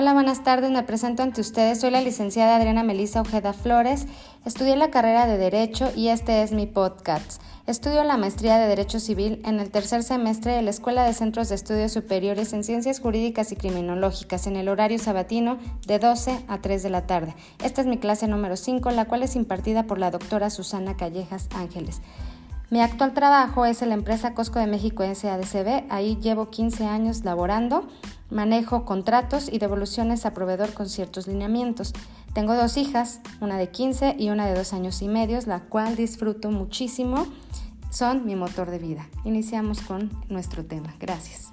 Hola, buenas tardes. Me presento ante ustedes. Soy la licenciada Adriana Melisa Ojeda Flores. Estudié la carrera de Derecho y este es mi podcast. Estudio la maestría de Derecho Civil en el tercer semestre de la Escuela de Centros de Estudios Superiores en Ciencias Jurídicas y Criminológicas en el horario sabatino de 12 a 3 de la tarde. Esta es mi clase número 5, la cual es impartida por la doctora Susana Callejas Ángeles. Mi actual trabajo es en la empresa Cosco de México SADCB. Ahí llevo 15 años laborando. Manejo contratos y devoluciones a proveedor con ciertos lineamientos. Tengo dos hijas, una de 15 y una de dos años y medio, la cual disfruto muchísimo. Son mi motor de vida. Iniciamos con nuestro tema. Gracias.